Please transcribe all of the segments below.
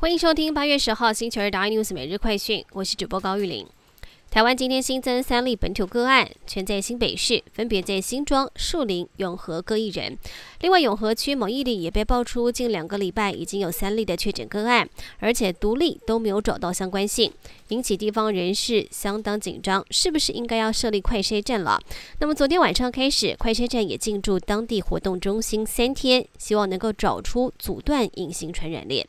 欢迎收听八月十号星期二的 iNews 每日快讯，我是主播高玉玲。台湾今天新增三例本土个案，全在新北市，分别在新庄、树林、永和各一人。另外，永和区某一里也被爆出近两个礼拜已经有三例的确诊个案，而且独立都没有找到相关性，引起地方人士相当紧张，是不是应该要设立快筛站了？那么昨天晚上开始，快筛站也进驻当地活动中心三天，希望能够找出阻断隐形传染链。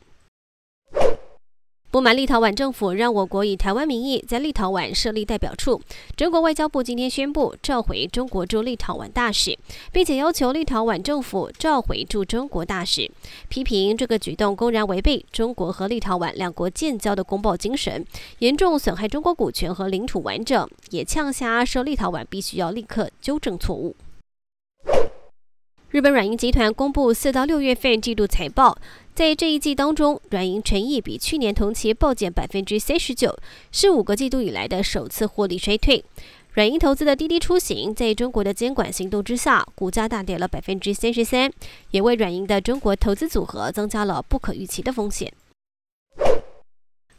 不满立陶宛政府让我国以台湾名义在立陶宛设立代表处，中国外交部今天宣布召回中国驻立陶宛大使，并且要求立陶宛政府召回驻中国大使，批评这个举动公然违背中国和立陶宛两国建交的公报精神，严重损害中国股权和领土完整，也呛下说立陶宛必须要立刻纠正错误。日本软银集团公布四到六月份季度财报，在这一季当中，软银诚意比去年同期暴减百分之三十九，是五个季度以来的首次获利衰退。软银投资的滴滴出行，在中国的监管行动之下，股价大跌了百分之三十三，也为软银的中国投资组合增加了不可预期的风险。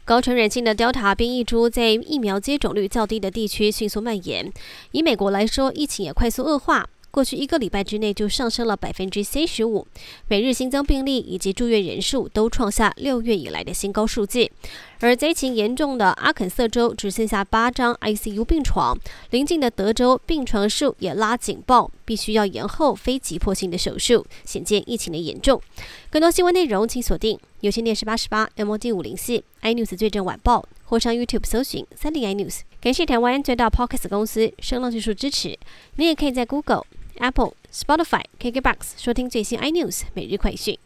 高传染性的 Delta 变异株在疫苗接种率较低的地区迅速蔓延，以美国来说，疫情也快速恶化。过去一个礼拜之内就上升了百分之三十五，每日新增病例以及住院人数都创下六月以来的新高数据。而灾情严重的阿肯色州只剩下八张 ICU 病床，邻近的德州病床数也拉警报，必须要延后非急迫性的手术，显见疫情的严重。更多新闻内容请锁定有线电视八十八 MOD 五零四 iNews 最正晚报，或上 YouTube 搜寻三立 iNews。感谢台湾最大 Podcast 公司声浪技术支持，你也可以在 Google。Apple、Spotify、KKBox 收听最新 iNews 每日快讯。